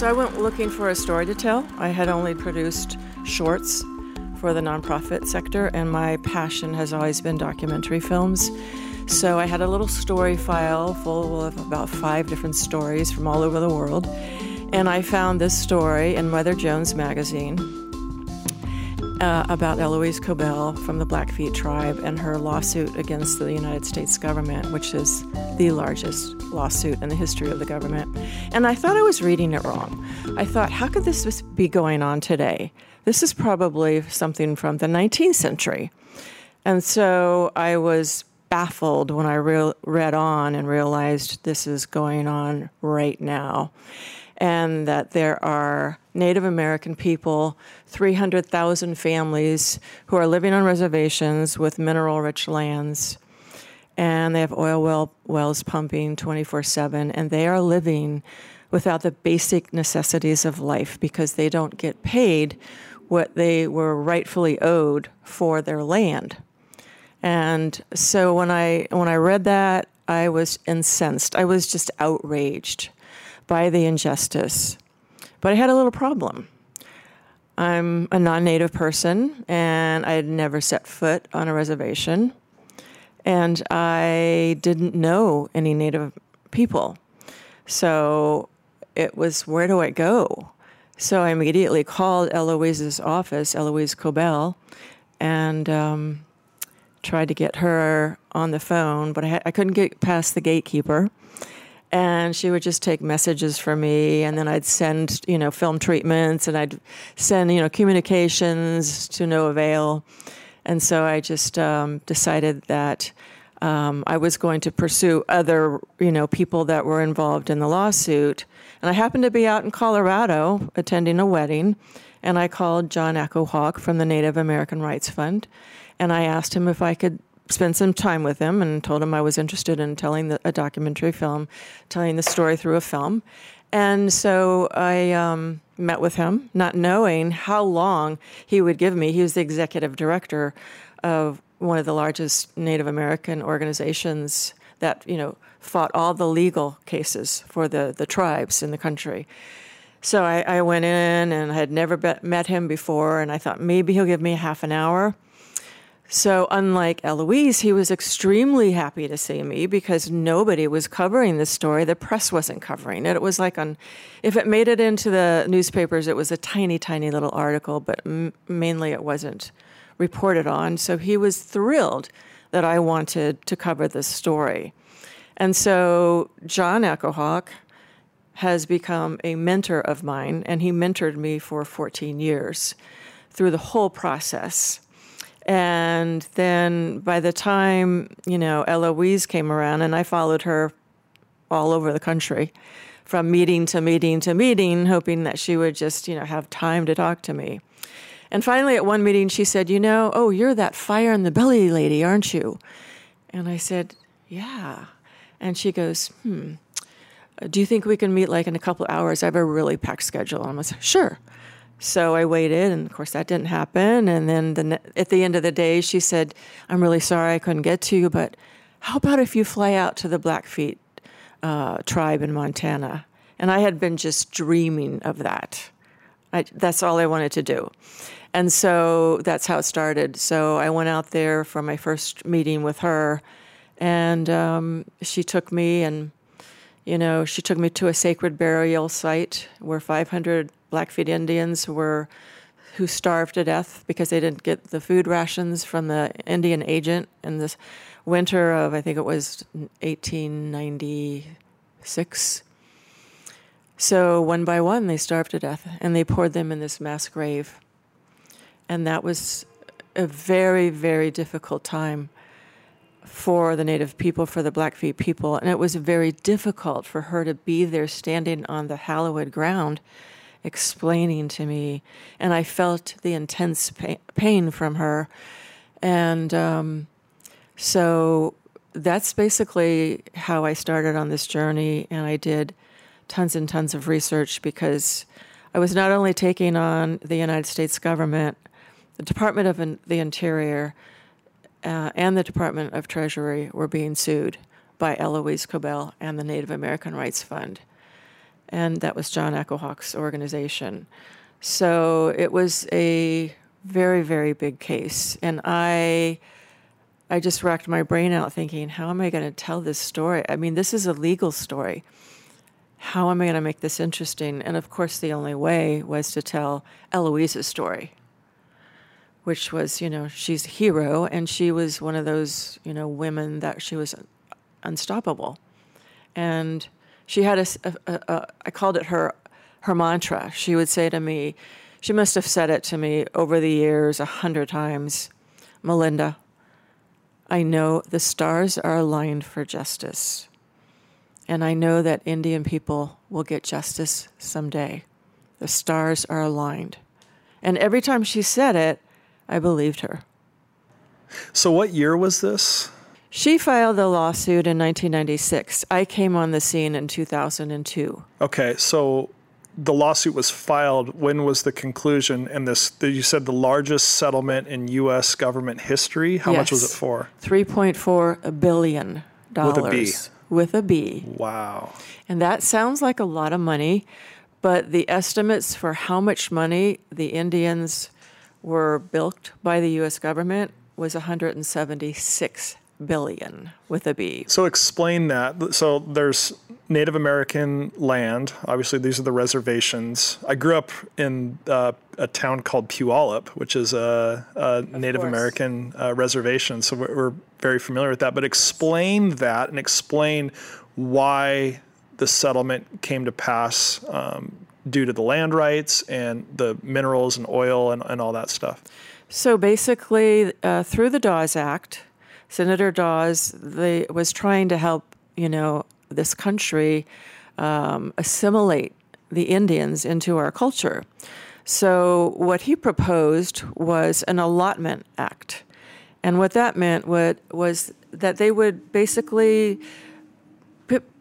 So I went looking for a story to tell. I had only produced shorts for the nonprofit sector, and my passion has always been documentary films. So I had a little story file full of about five different stories from all over the world. And I found this story in Mother Jones magazine uh, about Eloise Cobell from the Blackfeet tribe and her lawsuit against the United States government, which is the largest lawsuit in the history of the government. And I thought I was reading it wrong. I thought, how could this be going on today? This is probably something from the 19th century. And so I was baffled when I re- read on and realized this is going on right now. And that there are Native American people, 300,000 families who are living on reservations with mineral rich lands. And they have oil well, wells pumping 24 7, and they are living without the basic necessities of life because they don't get paid what they were rightfully owed for their land. And so when I when I read that, I was incensed. I was just outraged by the injustice. But I had a little problem. I'm a non-native person and I had never set foot on a reservation. And I didn't know any native people. So it was where do I go? So I immediately called Eloise's office, Eloise Cobell, and um, tried to get her on the phone, but I, ha- I couldn't get past the gatekeeper. And she would just take messages for me, and then I'd send, you know, film treatments, and I'd send, you know, communications to no avail. And so I just um, decided that um, I was going to pursue other, you know, people that were involved in the lawsuit and I happened to be out in Colorado attending a wedding, and I called John Echo Hawk from the Native American Rights Fund, and I asked him if I could spend some time with him and told him I was interested in telling the, a documentary film, telling the story through a film. And so I um, met with him, not knowing how long he would give me. He was the executive director of one of the largest Native American organizations that, you know, fought all the legal cases for the, the tribes in the country. So I, I went in and I had never bet, met him before, and I thought maybe he'll give me half an hour. So, unlike Eloise, he was extremely happy to see me because nobody was covering this story. The press wasn't covering it. It was like on, if it made it into the newspapers, it was a tiny, tiny little article, but m- mainly it wasn't reported on. So, he was thrilled that I wanted to cover this story. And so John Echo Hawk has become a mentor of mine, and he mentored me for 14 years through the whole process. And then by the time, you know, Eloise came around, and I followed her all over the country from meeting to meeting to meeting, hoping that she would just, you know, have time to talk to me. And finally, at one meeting, she said, You know, oh, you're that fire in the belly lady, aren't you? And I said, Yeah. And she goes, hmm, do you think we can meet like in a couple hours? I have a really packed schedule. And I was sure. So I waited, and of course that didn't happen. And then the, at the end of the day, she said, I'm really sorry I couldn't get to you, but how about if you fly out to the Blackfeet uh, tribe in Montana? And I had been just dreaming of that. I, that's all I wanted to do. And so that's how it started. So I went out there for my first meeting with her and um, she took me and you know she took me to a sacred burial site where 500 blackfeet indians were who starved to death because they didn't get the food rations from the indian agent in this winter of i think it was 1896 so one by one they starved to death and they poured them in this mass grave. And that was a very very difficult time for the Native people, for the Blackfeet people, and it was very difficult for her to be there standing on the hallowed ground explaining to me. And I felt the intense pain from her. And um, so that's basically how I started on this journey. And I did tons and tons of research because I was not only taking on the United States government, the Department of the Interior, uh, and the Department of Treasury were being sued by Eloise Cobell and the Native American Rights Fund. and that was John Echohawk's organization. So it was a very, very big case. And I I just racked my brain out thinking, how am I going to tell this story? I mean, this is a legal story. How am I going to make this interesting? And of course, the only way was to tell Eloise's story, which was, you know, she's a hero, and she was one of those, you know, women that she was unstoppable. And she had a, a, a, a I called it her, her mantra. She would say to me, she must have said it to me over the years a hundred times Melinda, I know the stars are aligned for justice. And I know that Indian people will get justice someday. The stars are aligned. And every time she said it, I believed her. So, what year was this? She filed the lawsuit in 1996. I came on the scene in 2002. Okay, so the lawsuit was filed, when was the conclusion? And this, you said the largest settlement in U.S. government history. How yes. much was it for? Three point four billion dollars. With a B. With a B. Wow. And that sounds like a lot of money, but the estimates for how much money the Indians were bilked by the U.S. government was 176 billion with a B. So explain that. So there's Native American land. Obviously, these are the reservations. I grew up in uh, a town called Puyallup, which is a, a Native course. American uh, reservation. So we're, we're very familiar with that. But explain that and explain why the settlement came to pass um, due to the land rights and the minerals and oil and, and all that stuff. So basically, uh, through the Dawes Act, Senator Dawes they, was trying to help, you know, this country um, assimilate the Indians into our culture. So what he proposed was an allotment act. And what that meant would, was that they would basically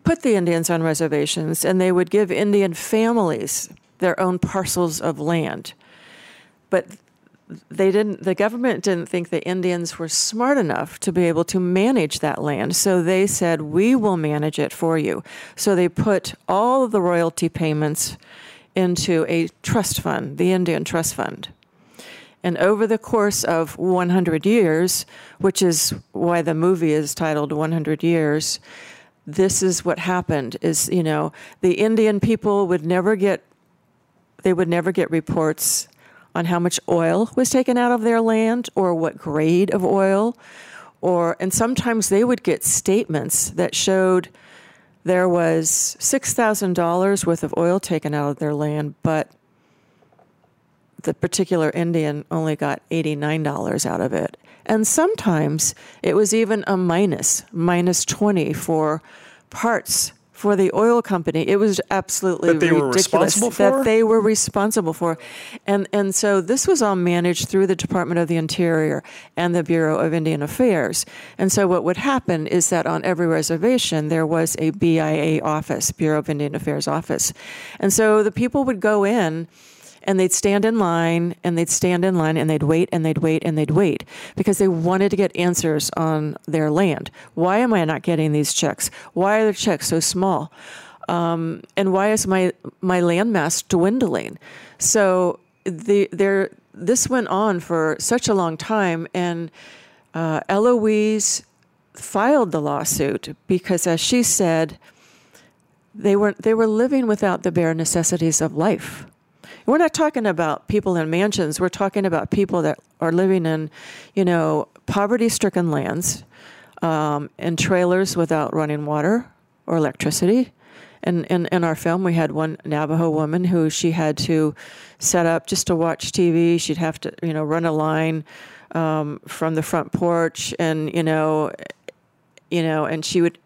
put the Indians on reservations and they would give Indian families their own parcels of land. But they didn't the government didn't think the Indians were smart enough to be able to manage that land. So they said, "We will manage it for you." So they put all of the royalty payments into a trust fund, the Indian Trust Fund. And over the course of 100 years, which is why the movie is titled 100 Years, this is what happened is, you know, the Indian people would never get they would never get reports on how much oil was taken out of their land or what grade of oil or and sometimes they would get statements that showed there was $6,000 worth of oil taken out of their land but the particular Indian only got $89 out of it. And sometimes it was even a minus, minus 20 for parts for the oil company. It was absolutely that ridiculous that they were responsible for, and and so this was all managed through the Department of the Interior and the Bureau of Indian Affairs. And so what would happen is that on every reservation there was a BIA office, Bureau of Indian Affairs office, and so the people would go in and they'd stand in line and they'd stand in line and they'd wait and they'd wait and they'd wait because they wanted to get answers on their land. Why am I not getting these checks? Why are the checks so small? Um, and why is my my land mass dwindling? So the there this went on for such a long time, and uh, Eloise filed the lawsuit because, as she said, they were they were living without the bare necessities of life. We're not talking about people in mansions. We're talking about people that are living in, you know, poverty-stricken lands, um, in trailers without running water or electricity. And in, in our film, we had one Navajo woman who she had to set up just to watch TV. She'd have to, you know, run a line um, from the front porch, and you know, you know, and she would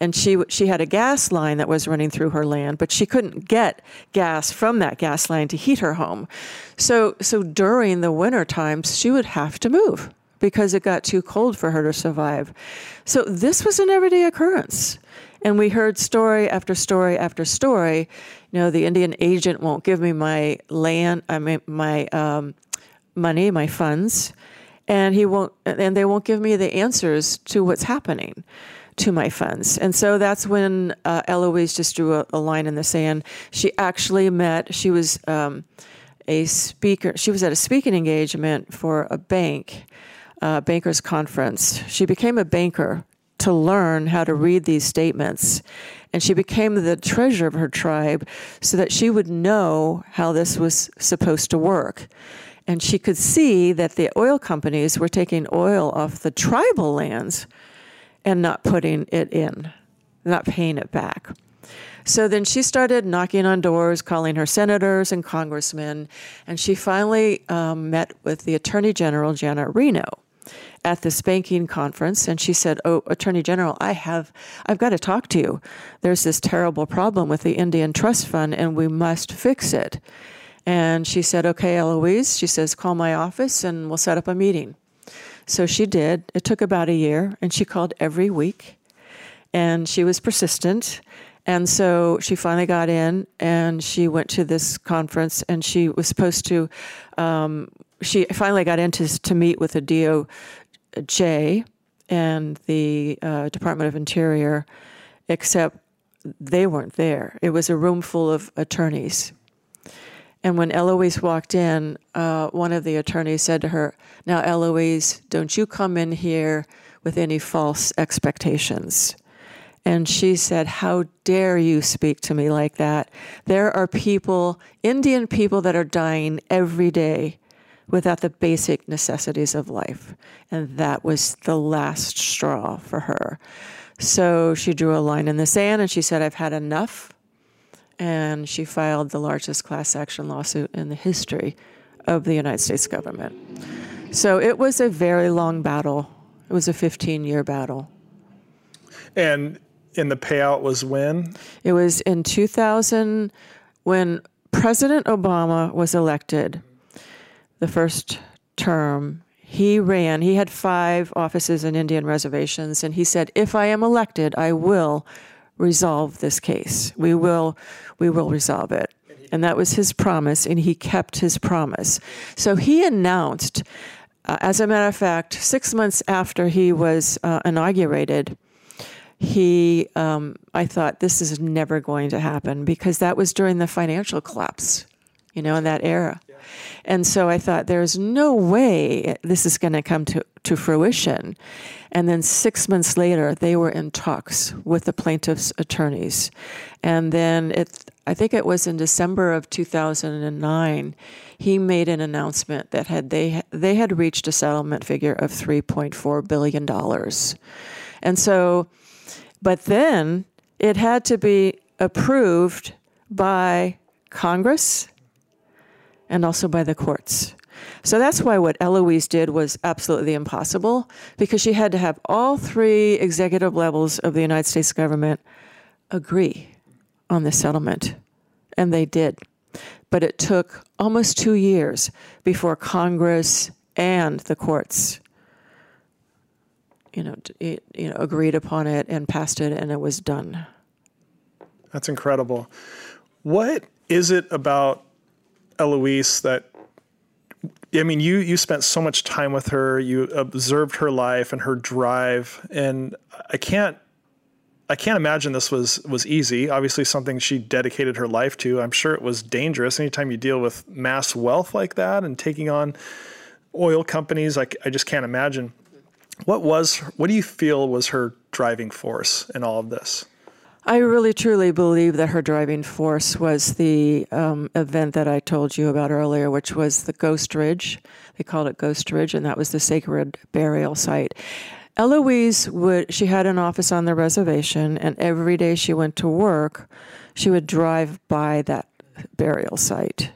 and she she had a gas line that was running through her land, but she couldn't get gas from that gas line to heat her home. So so during the winter times, she would have to move because it got too cold for her to survive. So this was an everyday occurrence. And we heard story after story after story. You know, the Indian agent won't give me my land, I mean, my um, money, my funds, and he won't, and they won't give me the answers to what's happening. To my funds. And so that's when uh, Eloise just drew a, a, line in the sand. She actually met, she was um, a speaker, she was at a speaking engagement for a bank, uh, bankers conference. She became a banker to learn how to read these statements. And she became the treasurer of her tribe so that she would know how this was supposed to work. And she could see that the oil companies were taking oil off the tribal lands and not putting it in, not paying it back. So then she started knocking on doors, calling her senators and congressmen, and she finally um, met with the Attorney General, Janet Reno, at this banking conference. And she said, Oh, Attorney General, I have, I've got to talk to you. There's this terrible problem with the Indian Trust Fund, and we must fix it. And she said, Okay, Eloise, she says, call my office and we'll set up a meeting. So she did. It took about a year, and she called every week. And she was persistent. And so she finally got in and she went to this conference and she was supposed to, um, she finally got in to, meet with the DOJ and the uh, Department of Interior, except they weren't there. It was a room full of attorneys. And when Eloise walked in, uh, one of the attorneys said to her, Now, Eloise, don't you come in here with any false expectations. And she said, How dare you speak to me like that? There are people, Indian people, that are dying every day without the basic necessities of life. And that was the last straw for her. So she drew a line in the sand and she said, I've had enough and she filed the largest class action lawsuit in the history of the United States government. So it was a very long battle. It was a 15 year battle. And and the payout was when? It was in 2000 when President Obama was elected, the first term. He ran, he had five offices in Indian reservations, and he said, If I am elected, I will resolve this case. We will, we will resolve it. And that was his promise, and he kept his promise. So he announced, uh, as a matter of fact, six months after he was uh, inaugurated, he, um, I thought, this is never going to happen because that was during the financial collapse, you know, in that era. And so I thought, there's no way this is going to come to, to fruition. And then six months later, they were in talks with the plaintiff's attorneys. And then it, I think it was in December of 2009, he made an announcement that had they they had reached a settlement figure of 3.4 billion dollars. And so, but then it had to be approved by Congress and also by the courts. So that's why what Eloise did was absolutely impossible because she had to have all three executive levels of the United States government agree on the settlement. And they did. But it took almost two years before Congress and the courts you know, you know, agreed upon it and passed it, and it was done. That's incredible. What is it about Eloise that I mean, you you spent so much time with her. You observed her life and her drive, and I can't I can't imagine this was was easy. Obviously, something she dedicated her life to. I'm sure it was dangerous. Anytime you deal with mass wealth like that and taking on oil companies, I, I just can't imagine. What was what do you feel was her driving force in all of this? I really truly believe that her driving force was the um, event that I told you about earlier, which was the Ghost Ridge. They called it Ghost Ridge, and that was the sacred burial site. Eloise would, she had an office on the reservation, and every day she went to work, she would drive by that burial site.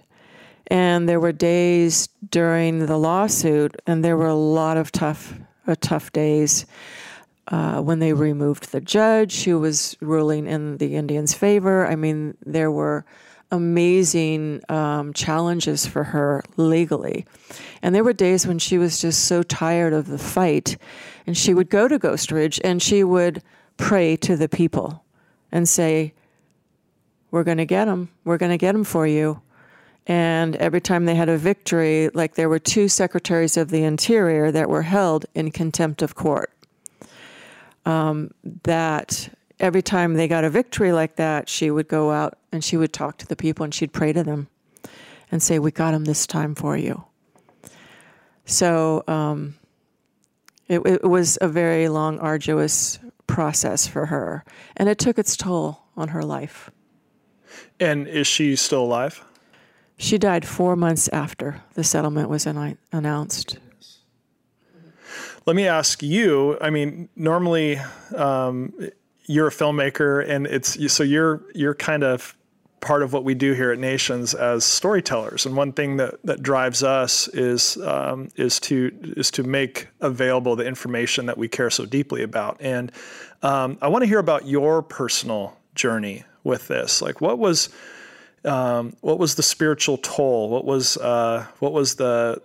And there were days during the lawsuit, and there were a lot of tough, uh, tough days uh, when they removed the judge who was ruling in the Indians' favor. I mean, there were amazing um, challenges for her legally. And there were days when she was just so tired of the fight, and she would go to Ghost Ridge and she would pray to the people and say, We're going to get them. We're going to get them for you. And every time they had a victory, like there were two secretaries of the Interior that were held in contempt of court um, that every time they got a victory like that, she would go out and she would talk to the people and she'd pray to them and say, We got them this time for you. So um, it, it was a very long, arduous process for her, and it took its toll on her life. And is she still alive? She died four months after the settlement was announced. Let me ask you. I mean, normally um, you're a filmmaker, and it's so you're you're kind of part of what we do here at Nations as storytellers. And one thing that, that drives us is um, is to is to make available the information that we care so deeply about. And um, I want to hear about your personal journey with this. Like, what was um, what was the spiritual toll? What was uh, what was the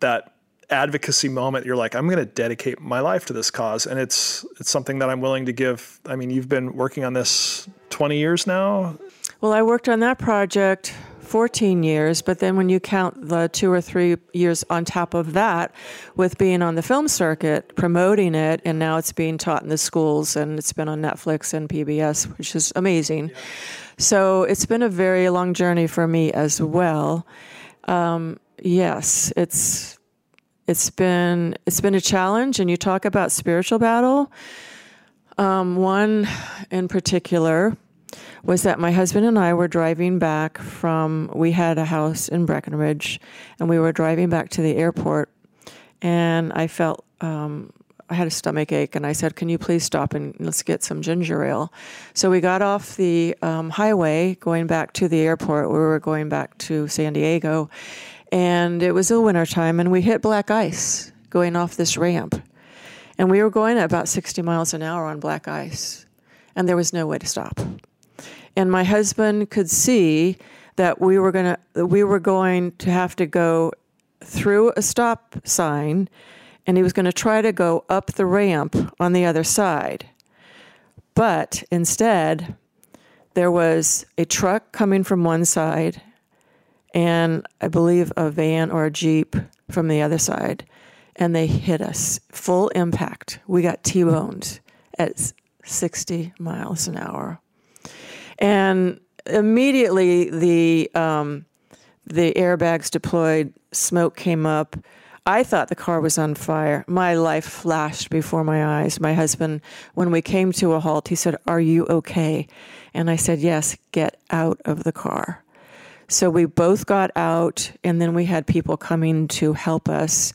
that advocacy moment you're like i'm going to dedicate my life to this cause and it's it's something that i'm willing to give i mean you've been working on this 20 years now well i worked on that project 14 years but then when you count the two or three years on top of that with being on the film circuit promoting it and now it's being taught in the schools and it's been on netflix and pbs which is amazing yeah. So it's been a very long journey for me as well. Um, yes, it's it's been it's been a challenge, and you talk about spiritual battle. Um, one in particular was that my husband and I were driving back from we had a house in Breckenridge, and we were driving back to the airport, and I felt um, I had a stomach ache, and I said, "Can you please stop and let's get some ginger ale?" So we got off the um, highway going back to the airport. We were going back to San Diego, and it was the winter time, and we hit black ice going off this ramp, and we were going at about 60 miles an hour on black ice, and there was no way to stop. And my husband could see that we were going to we were going to have to go through a stop sign and he was going to try to go up the ramp on the other side. But instead, there was a truck coming from one side and I believe a van or a Jeep from the other side. And they hit us full impact. We got T boned at 60 miles an hour. And immediately the, um, the airbags deployed, smoke came up I thought the car was on fire. My life flashed before my eyes. My husband, when we came to a halt, he said, Are you okay? And I said, Yes, get out of the car. So we both got out, and then we had people coming to help us.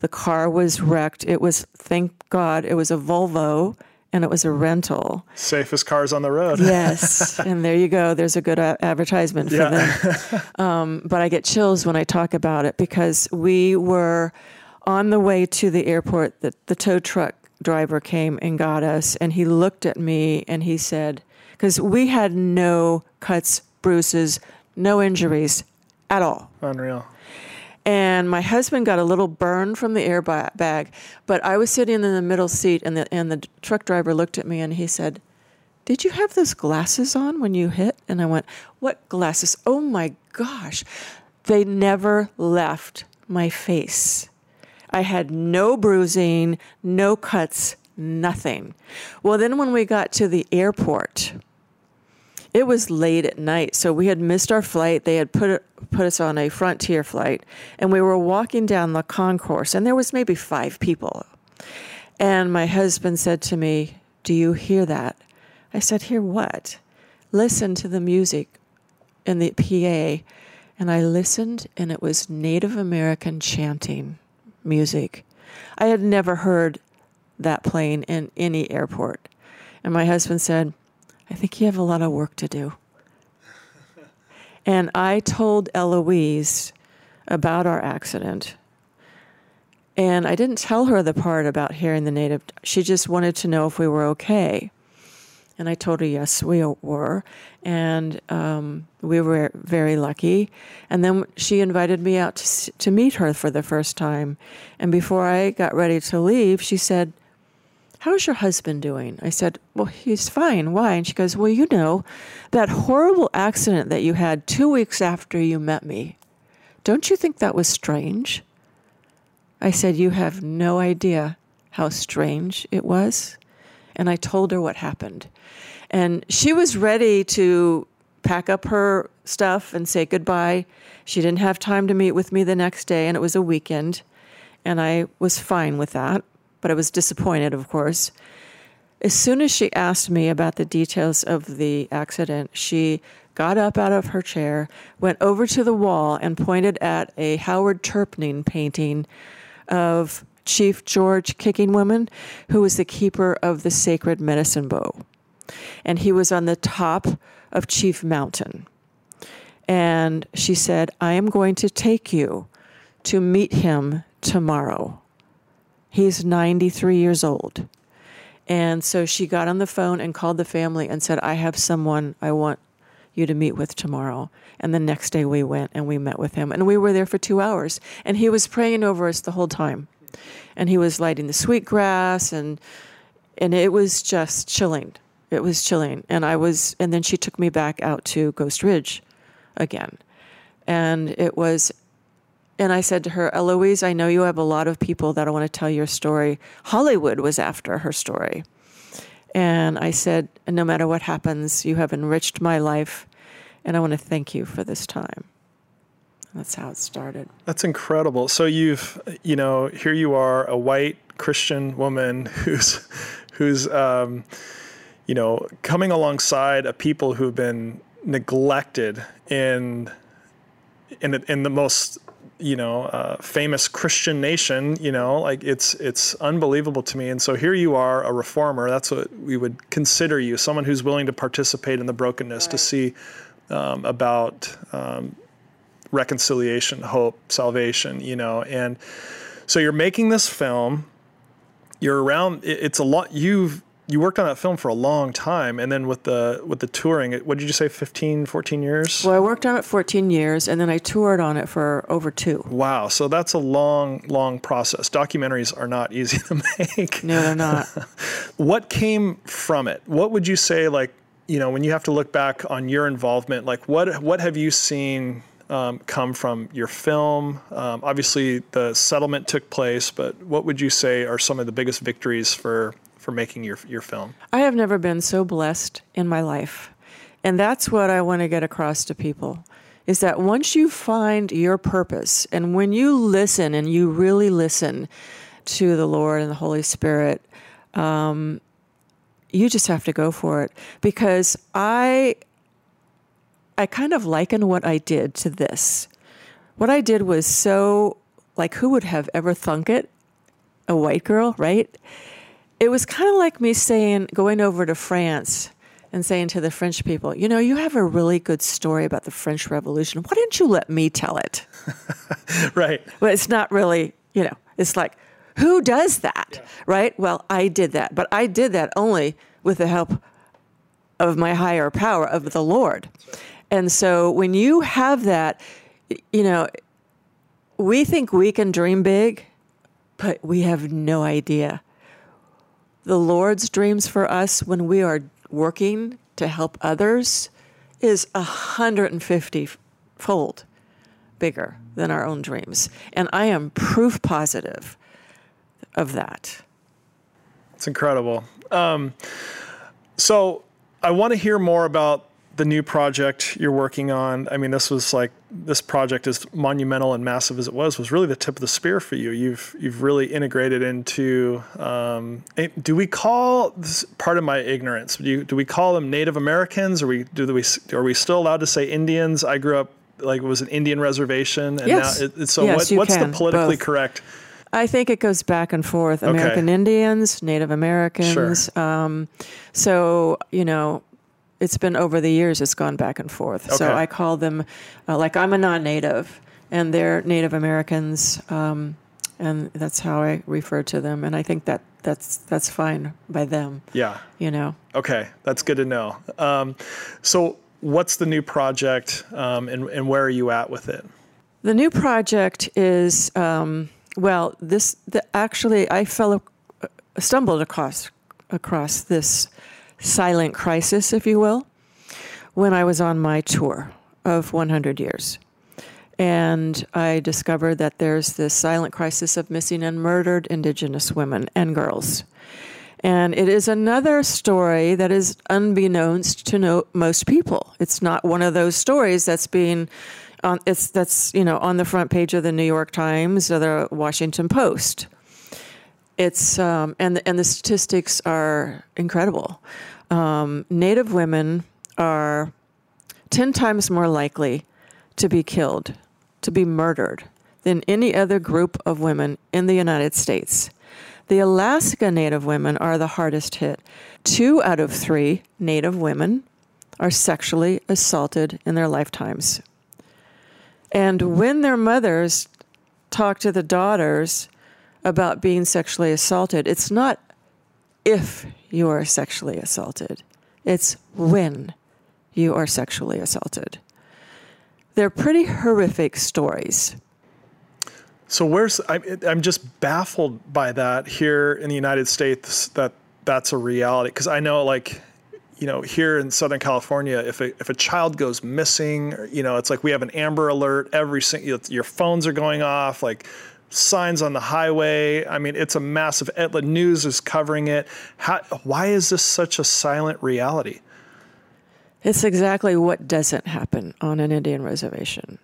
The car was wrecked. It was, thank God, it was a Volvo and it was a rental. Safest cars on the road. yes, and there you go. There's a good a- advertisement for yeah. them. Um, but I get chills when I talk about it because we were on the way to the airport. The, the tow truck driver came and got us, and he looked at me and he said, because we had no cuts, bruises, no injuries at all. Unreal and my husband got a little burn from the airbag. But I was sitting in the middle seat, and the and the truck driver looked at me and he said, "Did you have those glasses on when you hit?" And I went, "What glasses? Oh my gosh!" They never left my face. I had no bruising, no cuts, nothing. Well, then when we got to the airport, it was late at night, so we had missed our flight. They had put put us on a Frontier flight, and we were walking down the concourse, and there was maybe five people. And my husband said to me, "Do you hear that?" I said, "Hear what?" Listen to the music in the PA, and I listened, and it was Native American chanting music. I had never heard that playing in any airport. And my husband said, I think you have a lot of work to do. and I told Eloise about our accident. And I didn't tell her the part about hearing the native. She just wanted to know if we were okay. And I told her, yes, we were. And um, we were very lucky. And then she invited me out to, to meet her for the first time. And before I got ready to leave, she said, How's your husband doing? I said, Well, he's fine. Why? And she goes, Well, you know, that horrible accident that you had two weeks after you met me. Don't you think that was strange? I said, You have no idea how strange it was. And I told her what happened. And she was ready to pack up her stuff and say goodbye. She didn't have time to meet with me the next day, and it was a weekend. And I was fine with that, but I was disappointed, of course. As soon as she asked me about the details of the accident, she got up out of her chair, went over to the wall, and pointed at a Howard Terpning painting of Chief George Kicking Woman, who was the keeper of the sacred medicine bow. And he was on the top of Chief Mountain. And she said, I am going to take you to meet him tomorrow. He's 93 years old. And so she got on the phone and called the family and said, I have someone I want you to meet with tomorrow. And the next day we went and we met with him. And we were there for two hours. And he was praying over us the whole time. And he was lighting the sweetgrass and and it was just chilling. It was chilling. And I was and then she took me back out to Ghost Ridge again. And it was and I said to her, Eloise, I know you have a lot of people that want to tell your story. Hollywood was after her story. And I said, no matter what happens, you have enriched my life and I want to thank you for this time. That's how it started. That's incredible. So you've, you know, here you are, a white Christian woman who's, who's, um, you know, coming alongside a people who've been neglected in, in, in the most you know, uh, famous Christian nation, you know, like it's it's unbelievable to me. And so here you are, a reformer. That's what we would consider you, someone who's willing to participate in the brokenness, right. to see um, about um, reconciliation, hope, salvation, you know. And so you're making this film. You're around. It's a lot. You've you worked on that film for a long time and then with the with the touring what did you say 15 14 years? Well i worked on it 14 years and then i toured on it for over two. Wow so that's a long long process. Documentaries are not easy to make. No they're not. What came from it? What would you say like you know when you have to look back on your involvement like what what have you seen um, come from your film? Um, obviously the settlement took place but what would you say are some of the biggest victories for for making your your film? I have never been so blessed in my life. And that's what I want to get across to people is that once you find your purpose and when you listen and you really listen to the Lord and the Holy Spirit, um, you just have to go for it because I I kind of liken what I did to this. What I did was so like who would have ever thunk it? A white girl, right? It was kind of like me saying, going over to France and saying to the French people, you know, you have a really good story about the French Revolution. Why didn't you let me tell it? right. But it's not really, you know, it's like, who does that? Yeah. Right? Well, I did that, but I did that only with the help of my higher power, of the Lord. And so when you have that, you know, we think we can dream big, but we have no idea the Lord's dreams for us when we are working to help others is 150 fold bigger than our own dreams. And I am proof positive of that. It's incredible. Um, so I want to hear more about the new project you're working on. I mean, this was like this project, as monumental and massive as it was, was really the tip of the spear for you. You've you've really integrated into. Um, do we call this part of my ignorance? Do you, do we call them Native Americans, or we do we are we still allowed to say Indians? I grew up like it was an Indian reservation, and yes. now it, so yes, what, what's can, the politically both. correct? I think it goes back and forth. American okay. Indians, Native Americans. Sure. Um, so you know, it's been over the years it's gone back and forth. Okay. so i call them uh, like i'm a non-native and they're native americans um, and that's how i refer to them and i think that that's that's fine by them yeah. you know? Okay that's good to know. Um, so what's the new project um, and, and where are you at with it? The new project is um, well this the, actually i fell uh, stumbled across across this silent crisis, if you will, when I was on my tour of 100 years. And I discovered that there's this silent crisis of missing and murdered Indigenous women and girls. And it is another story that is unbeknownst to no, most people. It's not one of those stories that's being on it's that's you know on the front page of the New York Times or the Washington Post. It's um, and and the statistics are incredible. Um, Native women are ten times more likely to be killed, to be murdered than any other group of women in the United States. The Alaska Native women are the hardest hit. Two out of three Native women are sexually assaulted in their lifetimes. And when their mothers talk to the daughters about being sexually assaulted, it's not if you are sexually assaulted, it's when you are sexually assaulted. They're pretty horrific stories. So where's I'm just baffled by that here in the United States that that's a reality because I know like you know here in Southern California if a, if a child goes missing you know it's like we have an Amber Alert every single your phones are going off like signs on the highway I mean it's a massive the news is covering it How, why is this such a silent reality? It's exactly what doesn't happen on an Indian reservation.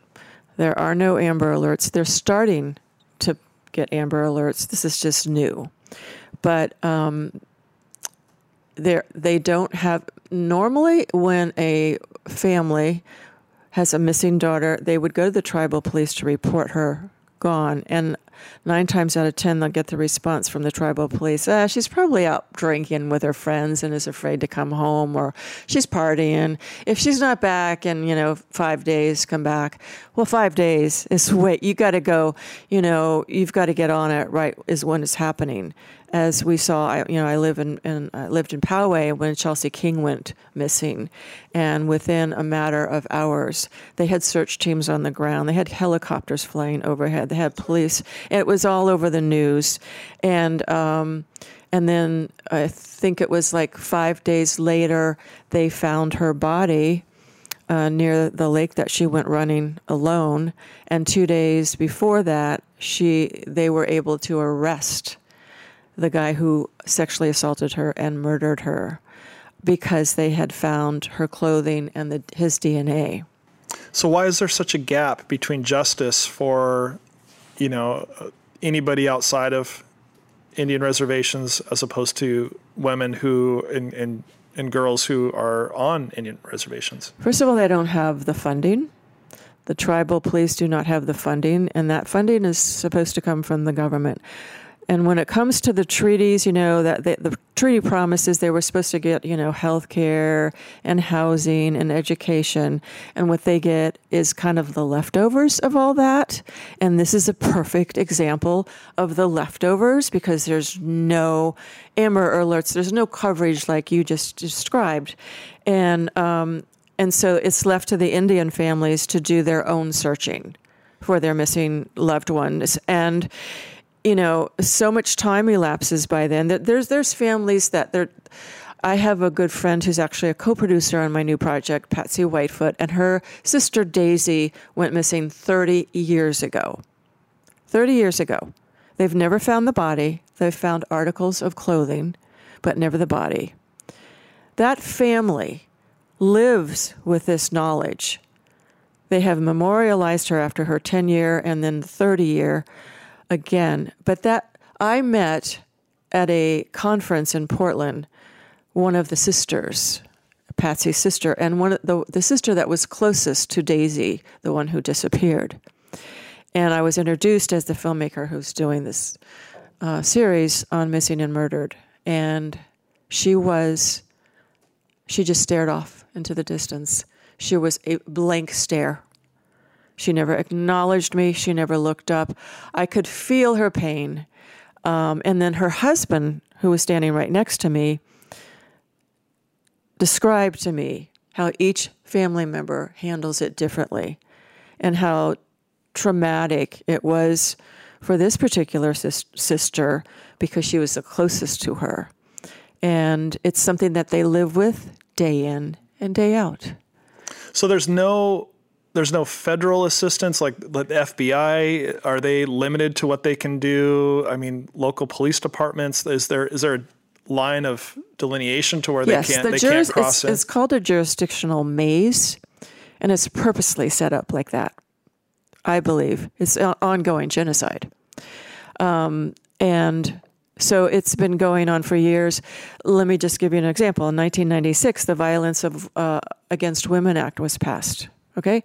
There are no Amber Alerts. They're starting to get Amber Alerts. This is just new. But um, they don't have, normally, when a family has a missing daughter, they would go to the tribal police to report her gone. And nine times out of ten, they'll get the response from the tribal police ah, she's probably out drinking with her friends and is afraid to come home, or she's partying. If she's not back in, you know, five days, come back. Well, five days is wait, you got to go, you know, you've got to get on it right, is when it's happening as we saw, I, you know, I live in, in I lived in Poway when Chelsea King went missing, and within a matter of hours, they had search teams on the ground. They had helicopters flying overhead. They had police. It was all over the news, and um, and then I think it was like five days later they found her body. Uh, near the lake that she went running alone, and two days before that, she they were able to arrest the guy who sexually assaulted her and murdered her because they had found her clothing and the, his DNA. So why is there such a gap between justice for, you know, anybody outside of Indian reservations as opposed to women who and, and and girls who are on Indian reservations? First of all, they don't have the funding. The tribal police do not have the funding, and that funding is supposed to come from the government. And when it comes to the treaties, you know, that the, the, treaty promises they were supposed to get, you know, health care and housing and education. And what they get is kind of the leftovers of all that. And this is a perfect example of the leftovers because there's no Amber Alerts, there's no coverage like you just described. And, um, and so it's left to the Indian families to do their own searching for their missing loved ones. And, you know, so much time elapses by then. There's there's families that they're. I have a good friend who's actually a co-producer on my new project, Patsy Whitefoot, and her sister Daisy went missing 30 years ago. 30 years ago. They've never found the body. They've found articles of clothing, but never the body. That family lives with this knowledge. They have memorialized her after her 10 year and then 30 year again. But that I met at a conference in Portland one of the sisters, Patsy's sister, and one of the the sister that was closest to Daisy, the one who disappeared. And I was introduced as the filmmaker who's doing this uh, series on missing and murdered, and she was. She just stared off into the distance. She was a blank stare she never acknowledged me. She never looked up. I could feel her pain. Um, and then her husband, who was standing right next to me, described to me how each family member handles it differently and how traumatic it was for this particular sis- sister because she was the closest to her. And it's something that they live with day in and day out. So there's no there's no federal assistance like the FBI are they limited to what they can do I mean local police departments is there is there a line of delineation to where yes, they can't the they juris, can't cross it's, in? it's called a jurisdictional maze, and it's purposely set up like that. I believe it's ongoing genocide, um, and so it's been going on for years. Let me just give you an example. In 1996, the Violence of uh, Against Women Act was passed. Okay,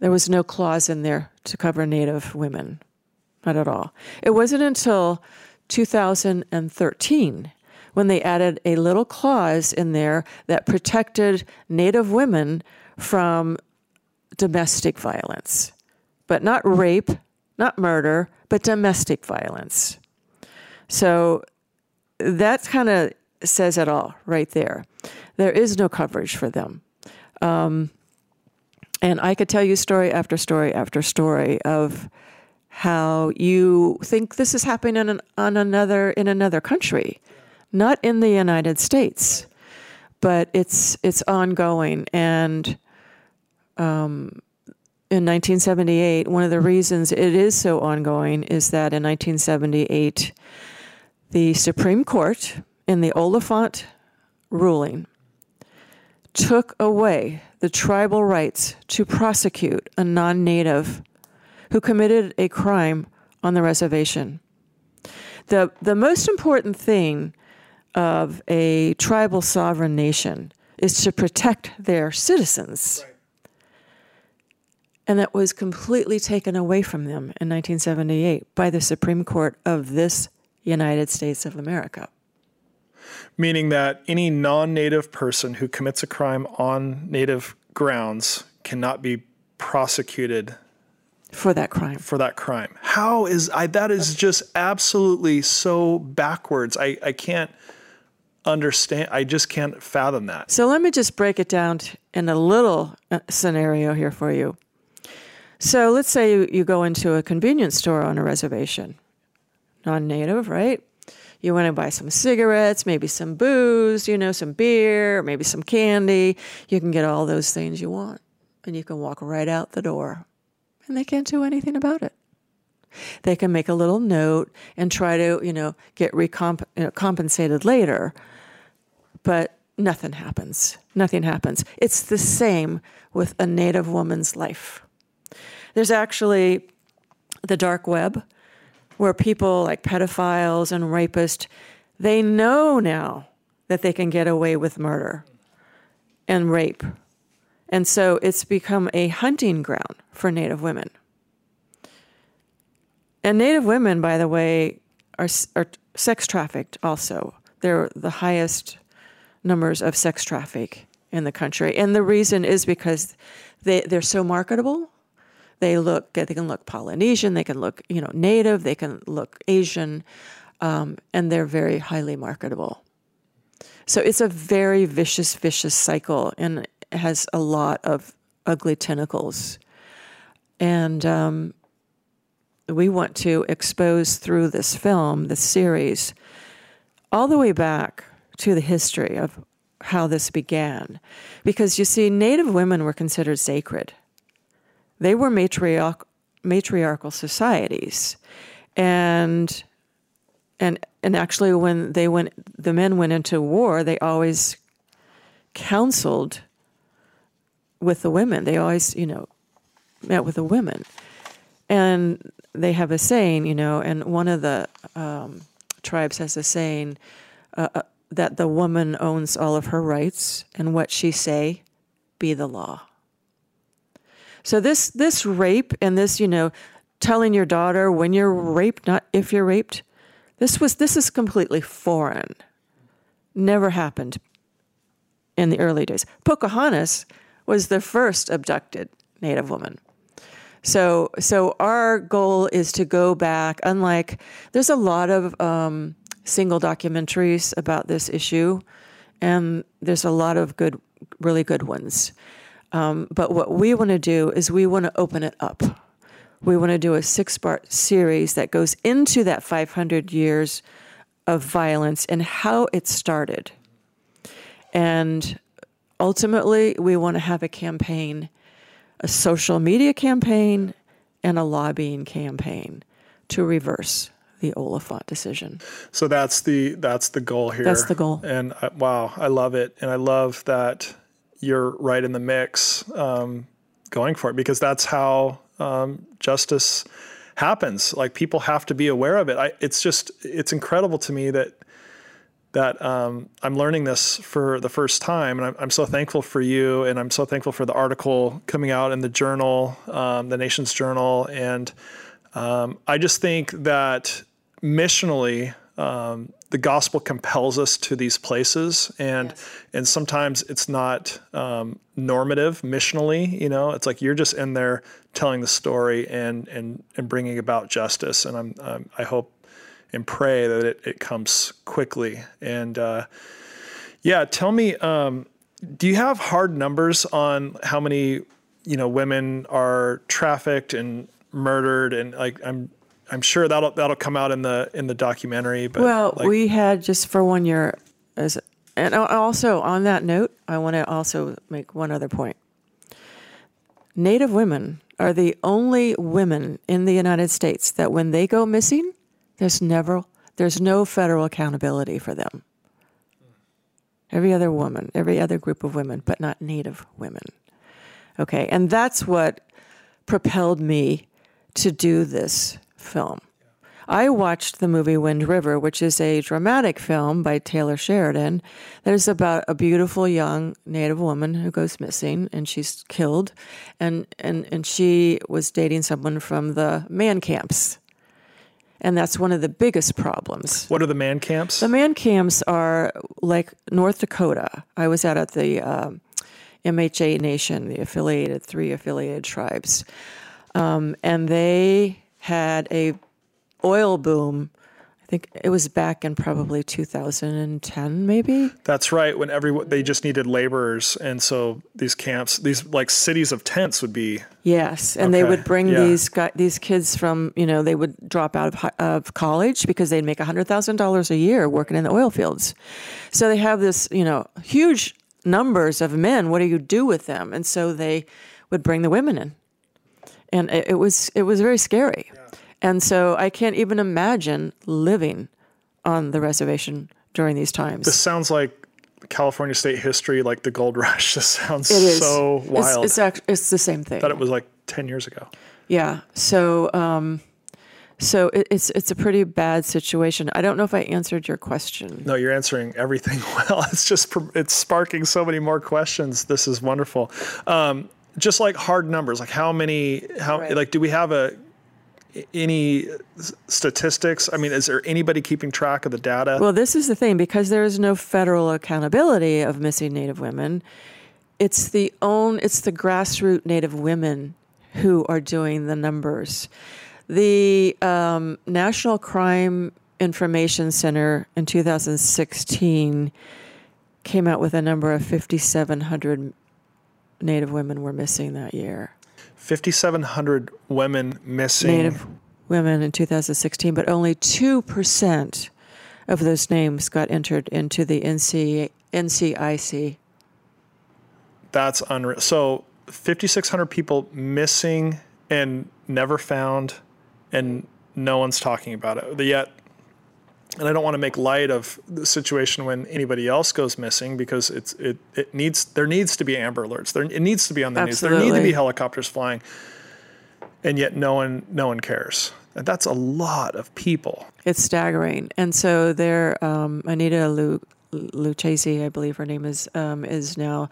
there was no clause in there to cover Native women, not at all. It wasn't until 2013 when they added a little clause in there that protected Native women from domestic violence, but not rape, not murder, but domestic violence. So that kind of says it all right there. There is no coverage for them. Um, and I could tell you story after story after story of how you think this is happening in, an, on another in another country, not in the United States, but it's it's ongoing. And um, in 1978, one of the reasons it is so ongoing is that in 1978, the Supreme Court in the Oliphant ruling took away the tribal rights to prosecute a non-native who committed a crime on the reservation. The, the most important thing of a tribal sovereign nation is to protect their citizens. Right. And that was completely taken away from them in 1978 by the Supreme Court of this United States of America. Meaning that any non native person who commits a crime on native grounds cannot be prosecuted for that crime. For that crime. How is I that is just absolutely so backwards. I, I can't understand I just can't fathom that. So let me just break it down in a little uh, scenario here for you. So let's say you, you go into a convenience store on a reservation. Non-native, right? You want to buy some cigarettes, maybe some booze, you know, some beer, maybe some candy. You can get all those things you want and you can walk right out the door and they can't do anything about it. They can make a little note and try to, you know, get recomp- you know, compensated later, but nothing happens. Nothing happens. It's the same with a Native woman's life. There's actually the dark web where people like pedophiles and rapists, they know now that they can get away with murder and rape and so it's become a hunting ground for Native women. And Native women, by the way, are, are sex trafficked also. They're the highest numbers of sex traffic in the country. And the reason is because they, they're so marketable. They look, they can look Polynesian, they can look, you know, native, they can look Asian, um, and they're very highly marketable. So it's a very vicious, vicious cycle. And has a lot of ugly tentacles. And um, we want to expose through this film, this series, all the way back to the history of how this began. Because you see, Native women were considered sacred, they were matriarch- matriarchal societies. And and and actually when they went the men went into war they always counseled with the women. They always, you know, met with the women. And they have a saying, you know, and one of the um, tribes has a saying uh, uh, that the woman owns all of her rights, and what she say be the law. So this this rape and this, you know, telling your daughter when you're raped, not if you're raped, this was this is completely foreign. Never happened in the early days. Pocahontas was the first abducted Native woman. So, so our goal is to go back. Unlike there's a lot of um, single documentaries about this issue, and there's a lot of good, really good ones. Um, but what we want to do is we want to open it up. We want to do a six-part series that goes into that 500 years of violence and how it started. And ultimately, we want to have a campaign, a social media campaign, and a lobbying campaign to reverse the Oliphant decision. So that's the that's the goal here. That's the goal. And I, wow, I love it, and I love that you're right in the mix, um, going for it because that's how um, justice happens. Like people have to be aware of it. I, it's just it's incredible to me that that um, I'm learning this for the first time, and I'm, I'm, so thankful for you, and I'm so thankful for the article coming out in the journal, um, the Nation's Journal, and um, I just think that missionally, um, the gospel compels us to these places, and yes. and sometimes it's not um, normative missionally. You know, it's like you're just in there telling the story and and and bringing about justice, and I'm, I'm I hope and pray that it, it comes quickly. And uh, yeah, tell me, um, do you have hard numbers on how many you know women are trafficked and murdered? And like I'm I'm sure that'll that'll come out in the in the documentary. But well, like, we had just for one year as. And also, on that note, I want to also make one other point. Native women are the only women in the United States that when they go missing, there's never there's no federal accountability for them. Every other woman, every other group of women, but not Native women. Okay, and that's what propelled me to do this film. I watched the movie Wind River, which is a dramatic film by Taylor Sheridan that is about a beautiful young Native woman who goes missing and she's killed. And, and, and she was dating someone from the man camps and that's one of the biggest problems. What are the man camps? The man camps are like North Dakota. I was out at the um, MHA Nation, the affiliated three affiliated tribes, um, and they had a oil boom I think it was back in probably 2010, maybe. That's right. When everyone they just needed laborers, and so these camps, these like cities of tents, would be. Yes, and okay. they would bring yeah. these these kids from you know they would drop out of, of college because they'd make hundred thousand dollars a year working in the oil fields. So they have this you know huge numbers of men. What do you do with them? And so they would bring the women in, and it, it was it was very scary. Yeah. And so I can't even imagine living on the reservation during these times. This sounds like California state history, like the gold rush. This sounds so wild. It's, it's, actually, it's the same thing. That it was like 10 years ago. Yeah. So, um, so it, it's it's a pretty bad situation. I don't know if I answered your question. No, you're answering everything well. It's just it's sparking so many more questions. This is wonderful. Um, just like hard numbers, like how many, how right. like do we have a any statistics? I mean, is there anybody keeping track of the data? Well, this is the thing because there is no federal accountability of missing Native women. It's the own it's the grassroots Native women who are doing the numbers. The um, National Crime Information Center in 2016 came out with a number of 5,700 Native women were missing that year. 5,700 women missing. Native women in 2016, but only 2% of those names got entered into the NC, NCIC. That's unreal. So 5,600 people missing and never found, and no one's talking about it. Yet and I don't want to make light of the situation when anybody else goes missing because it's it it needs there needs to be Amber Alerts. There it needs to be on the Absolutely. news. There need to be helicopters flying, and yet no one no one cares. And that's a lot of people. It's staggering. And so there, um, Annita Lu, Lucchesi, I believe her name is, um, is now.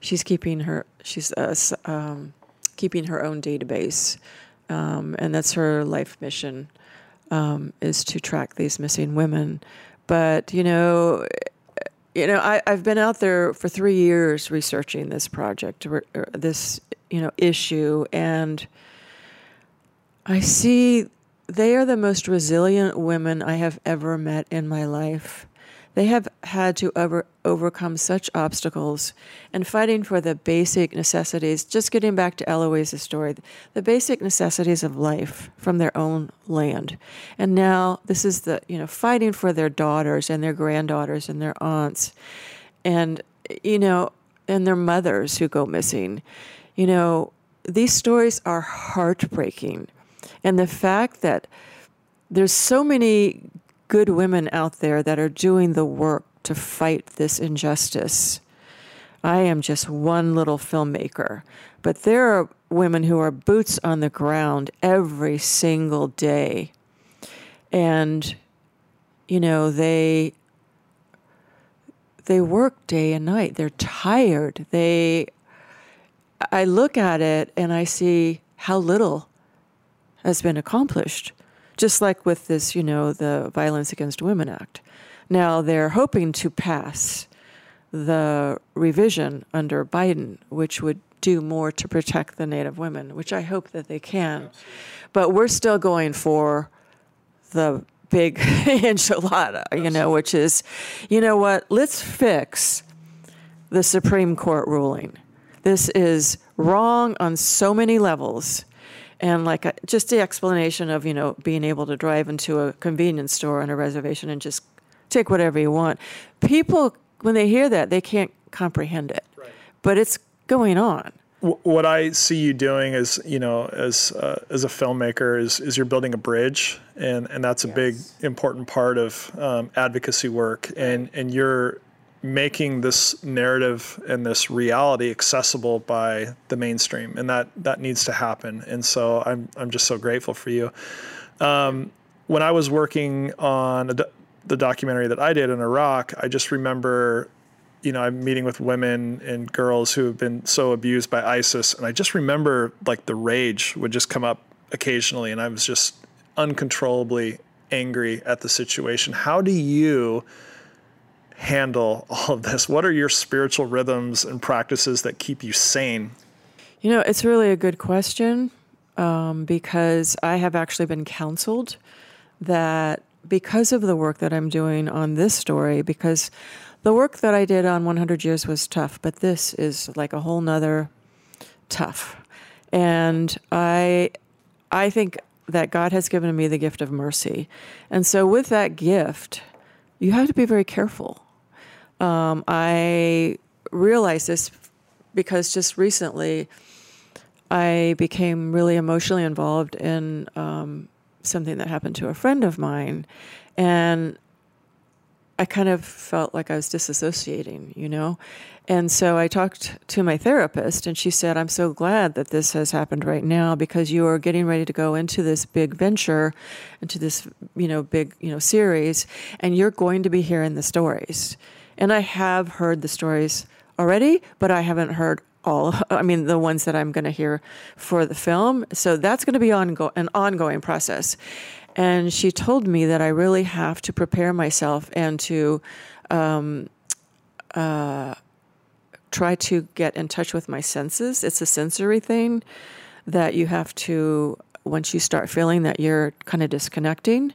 She's keeping her she's uh, um, keeping her own database, um, and that's her life mission um, is to track these missing women. But you know, you know, I, I've been out there for three years researching this project, this you know issue, and I see they are the most resilient women I have ever met in my life. They have had to over, overcome such obstacles and fighting for the basic necessities, just getting back to Elouise's story, the basic necessities of life from their own land. And now this is the, you know, fighting for their daughters and their granddaughters and their aunts and, you know, and their mothers who go missing. You know, these stories are heartbreaking. And the fact that there's so many good women out there that are doing the work to fight this injustice. I am just one little filmmaker, but there are women who are boots on the ground every single day. And you know, they they work day and night. They're tired. They I look at it and I see how little has been accomplished. Just like with this, you know, the Violence Against Women Act. Now they're hoping to pass the revision under Biden, which would do more to protect the Native women, which I hope that they can. But we're still going for the big enchilada, you know, which is, you know what, let's fix the Supreme Court ruling. This is wrong on so many levels. And like a, just the explanation of, you know, being able to drive into a convenience store on a reservation and just take whatever you want. People, when they hear that, they can't comprehend it. Right. But it's going on what I see you doing is, you know, as uh, as a filmmaker, is is you're building a bridge, and and that's a yes. big important part of um, advocacy work, and and you're making this narrative and this reality accessible by the mainstream, and that that needs to happen. And so I'm I'm just so grateful for you. Um, when I was working on a, the documentary that I did in Iraq, I just remember you know, I'm meeting with women and girls who have been so abused by ISIS, and I just remember like the rage would just come up occasionally, and I was just uncontrollably angry at the situation. How do you handle all of this? What are your spiritual rhythms and practices that keep you sane? You know, it's really a good question um, because I have actually been counseled that because of the work that I'm doing on this story, because the work that I did on 100 Years was tough, but this is like a whole nother tough. And I, I think that God has given me the gift of mercy. And so, with that gift, you have to be very careful. Um, I realized this because just recently I became really emotionally involved in um, something that happened to a friend of mine. And I kind of felt like I was disassociating, you know? And so I talked to my therapist, and she said, I'm so glad that this has happened right now because you are getting ready to go into this big venture, into this, you know, big, you know, series, and you're going to be hearing the stories. And I have heard the stories already, but I haven't heard all i mean the ones that i'm going to hear for the film so that's going to be ongo- an ongoing process and she told me that I really have to prepare myself and to um, uh, try to get in touch with my senses. It's a sensory thing that you have to, once you start feeling that you're kind of disconnecting,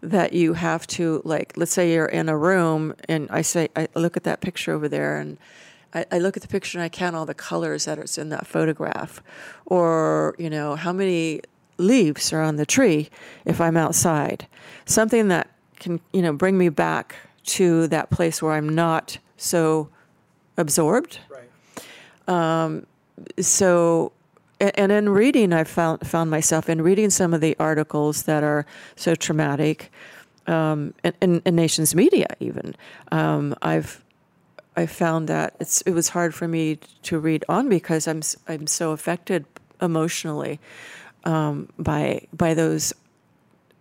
that you have to, like, let's say you're in a room and I say, I look at that picture over there and I, I look at the picture and I count all the colors that are in that photograph. Or, you know, how many leaves are on the tree if I'm outside. Something that can, you know, bring me back to that place where I'm not so absorbed. Right. Um, so, and in reading, I found found myself in reading some of the articles that are so traumatic, um, in, in, nations media even. Um, I've I found that it's it was hard for me to read on because I'm I'm so affected emotionally um, by by those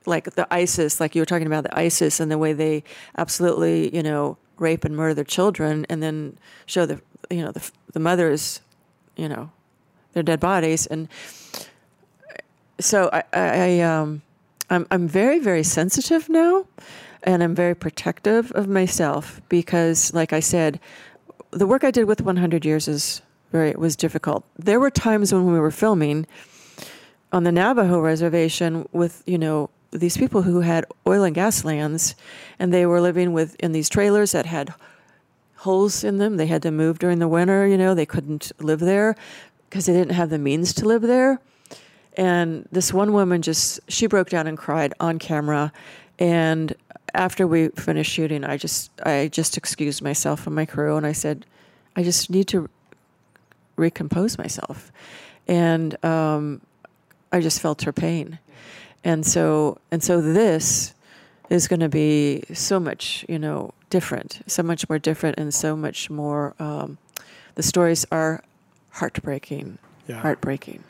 like the ISIS, like you were talking about the ISIS and the way they absolutely you know rape and murder their children, and then show the you know the the mothers, you know, their dead bodies, and so I, I um, I'm I'm very very sensitive now, and I'm very protective of myself because, like I said, the work I did with 100 Years is very was difficult. There were times when we were filming on the Navajo reservation with, you know, these people who had oil and gas lands and they were living with in these trailers that had holes in them. They had to move during the winter, you know, they couldn't live there because they didn't have the means to live there. And this one woman just she broke down and cried on camera and after we finished shooting, I just I just excused myself from my crew and I said, I just need to recompose myself. And um, I just felt her pain. and so and so this is going to be so much you know different, so much more different, and so much more. Um, the stories are heartbreaking, Yeah. heartbreaking.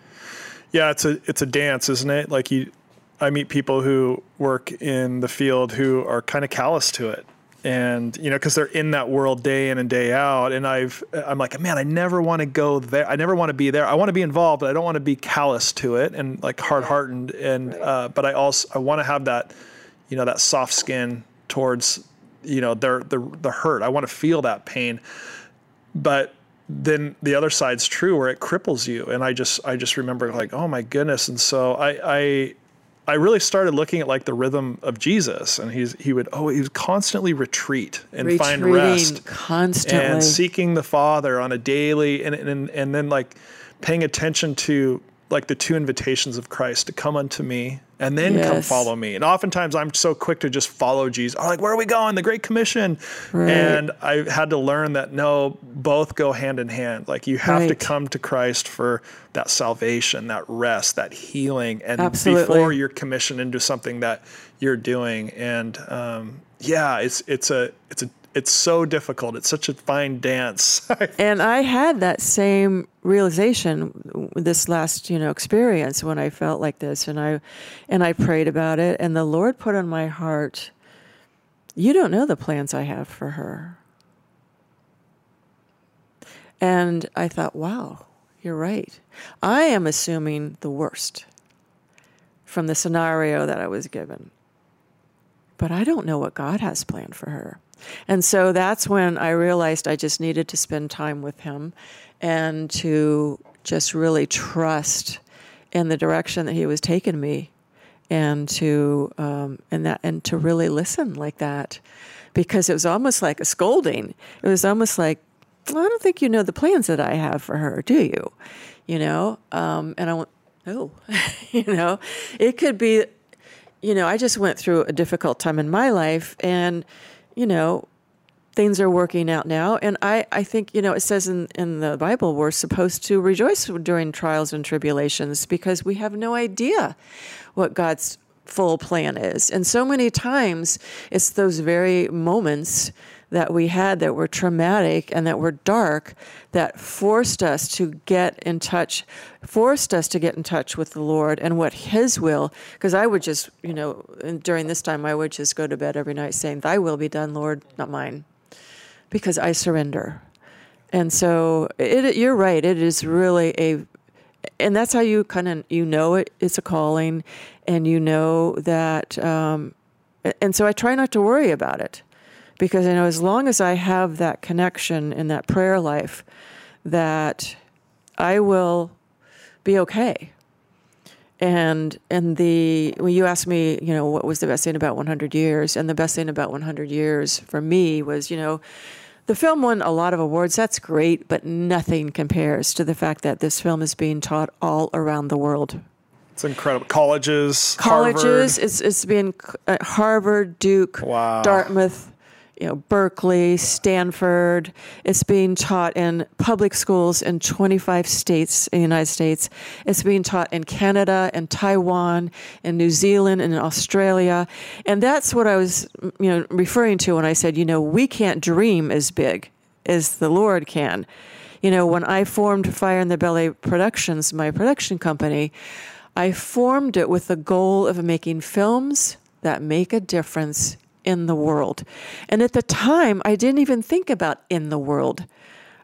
Yeah, it's a it's a dance, isn't it? Like you, I meet people who work in the field who are kind of callous to it, and you know, because they're in that world day in and day out. And I've I'm like, man, I never want to go there. I never want to be there. I want to be involved, but I don't want to be callous to it and like hard hardened. And Right. uh, but I also I want to have that, you know, that soft skin towards you know their the the hurt. I want to feel that pain, but then the other side's true where it cripples you and i just i just remember like oh my goodness and so i i i really started looking at like the rhythm of jesus and he's he would oh he would constantly retreat and find rest constantly. and seeking the father on a daily and and and then like paying attention to like the two invitations of Christ to come unto me and then come follow me. And oftentimes I'm so quick to just follow Jesus. I'm like, where are we going? The Great Commission. Right. And I had to learn that no, both go hand in hand. Like you have to come to Christ for that salvation, that rest, that healing, and Absolutely. before you're commissioned into something that you're doing. And um, yeah, it's it's a it's a it's so difficult. It's such a fine dance. and I had that same realization this last, you know, experience when I felt like this and I and I prayed about it and the Lord put on my heart you don't know the plans I have for her. And I thought, wow, you're right. I am assuming the worst from the scenario that I was given. But I don't know what God has planned for her. And so that's when I realized I just needed to spend time with him and to just really trust in the direction that he was taking me and to um, and that and to really listen like that because it was almost like a scolding. It was almost like well, I don't think you know the plans that I have for her, do you? You know, um, and I went, oh you know, it could be you know, I just went through a difficult time in my life and, you know, things are working out now. And I, I think, you know, it says in, in the Bible we're supposed to rejoice during trials and tribulations because we have no idea what God's full plan is. And so many times it's those very moments that we had that were traumatic and that were dark that forced us to get in touch, forced us to get in touch with the Lord and what His will. Because I would just, you know, during this time, I would just go to bed every night saying, Thy will be done, Lord, not mine, because I surrender. And so it, you're right. It is really a, and that's how you kind of you know it. It's a calling, and you know that. Um, and so I try not to worry about it because I know as long as I have that connection in that prayer life, that I will be okay. And and the when you asked me, you know, what was the best thing about 100 years, and the best thing about 100 years for me was, you know, the film won a lot of awards. That's great, but nothing compares to the fact that this film is being taught all around the world it's incredible. Colleges, colleges. Harvard. It's it's been at uh, Harvard, Duke, Wow. Dartmouth, you know, Berkeley, Stanford. It's being taught in public schools in 25 states in the United States. It's being taught in Canada and Taiwan and New Zealand and in Australia. And that's what I was, you know, referring to when I said, you know, we can't dream as big as the Lord can. You know, when I formed Fire in the Belly Productions, my production company, I formed it with the goal of making films that make a difference in the world. And at the time, I didn't even think about in the world.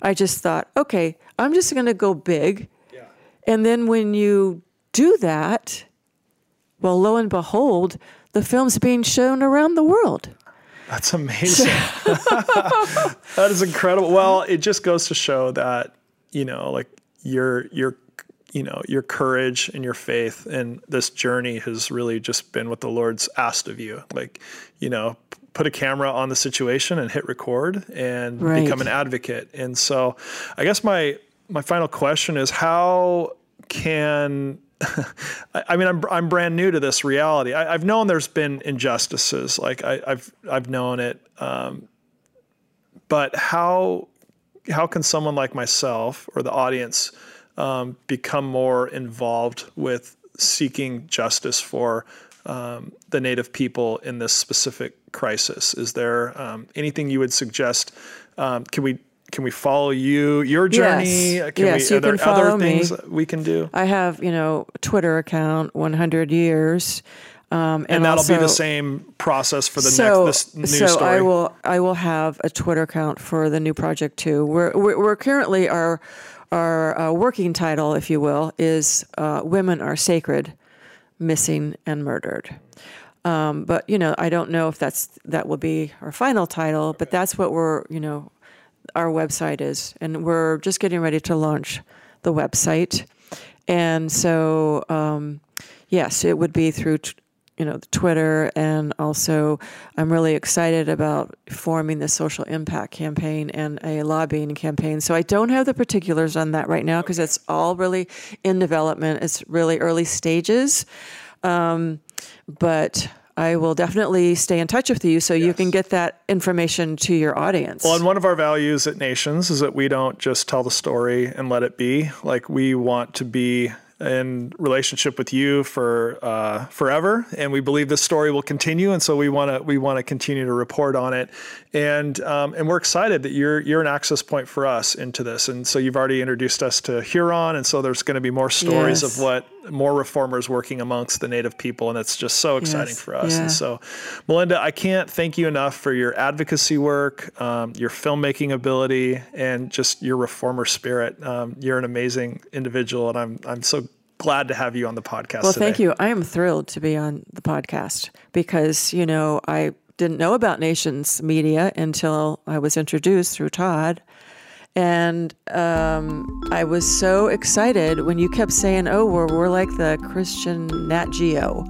I just thought, okay, I'm just going to go big. And then when you do that, well, lo and behold, the film's being shown around the world. That's amazing. that is incredible. Well, it just goes to show that, you know, like your your you know, your courage and your faith and this journey has really just been what the Lord's asked of you. Like, you know, put a camera on the situation and hit record and Right. become an advocate. And so I guess my my final question is how can I mean, I'm I'm brand new to this reality. I, I've known there's been injustices, like I, I've I've known it, um, but how how can someone like myself or the audience um, become more involved with seeking justice for um, the Native people in this specific crisis. Is there um, anything you would suggest? Um, can we can we follow you your journey? Yes. Can yes, we, you are there can other things me. we can do? I have, you know, Twitter account, 100 years. Um, And, that'll be the same process for the so, next this new so story. I will I will have a Twitter account for the new project too. We're we're, we're currently our our uh, working title, if you will, is uh, "Women Are Sacred, Missing and Murdered." Um, but you know, I don't know if that's that will be our final title, but that's what we're you know our website is, and we're just getting ready to launch the website, and so um, yes, it would be through. T- you know, the Twitter, and also I'm really excited about forming the social impact campaign and a lobbying campaign. So I don't have the particulars on that right now because it's all really in development. It's really early stages, um, but I will definitely stay in touch with you so you can get that information to your audience. Well, and one of our values at Nations is that we don't just tell the story and let it be. Like we want to be in relationship with you for uh, forever, and we believe this story will continue. And so we want to we want to continue to report on it, and um, and we're excited that you're you're an access point for us into this. And so you've already introduced us to Huron, and so there's going to be more stories Yes. of what more reformers working amongst the Native people, and it's just so exciting Yes. for us. Yeah. And so, Melinda, I can't thank you enough for your advocacy work, um, your filmmaking ability, and just your reformer spirit. Um, you're an amazing individual, and I'm I'm so glad to have you on the podcast. Well, today. thank you. I am thrilled to be on the podcast because, you know, I didn't know about Nations Media until I was introduced through Todd. And um, I was so excited when you kept saying, oh, we're, we're like the Christian Nat Geo.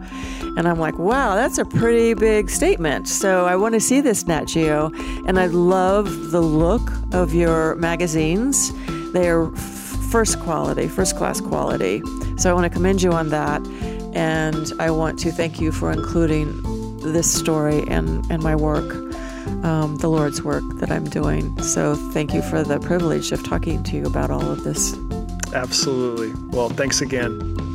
And I'm like, wow, that's a pretty big statement. So I want to see this Nat Geo. And I love the look of your magazines. They are first quality, first class quality. So I want to commend you on that. And I want to thank you for including this story and, and my work, um, the Lord's work that I'm doing. So thank you for the privilege of talking to you about all of this. Absolutely. Well, thanks again.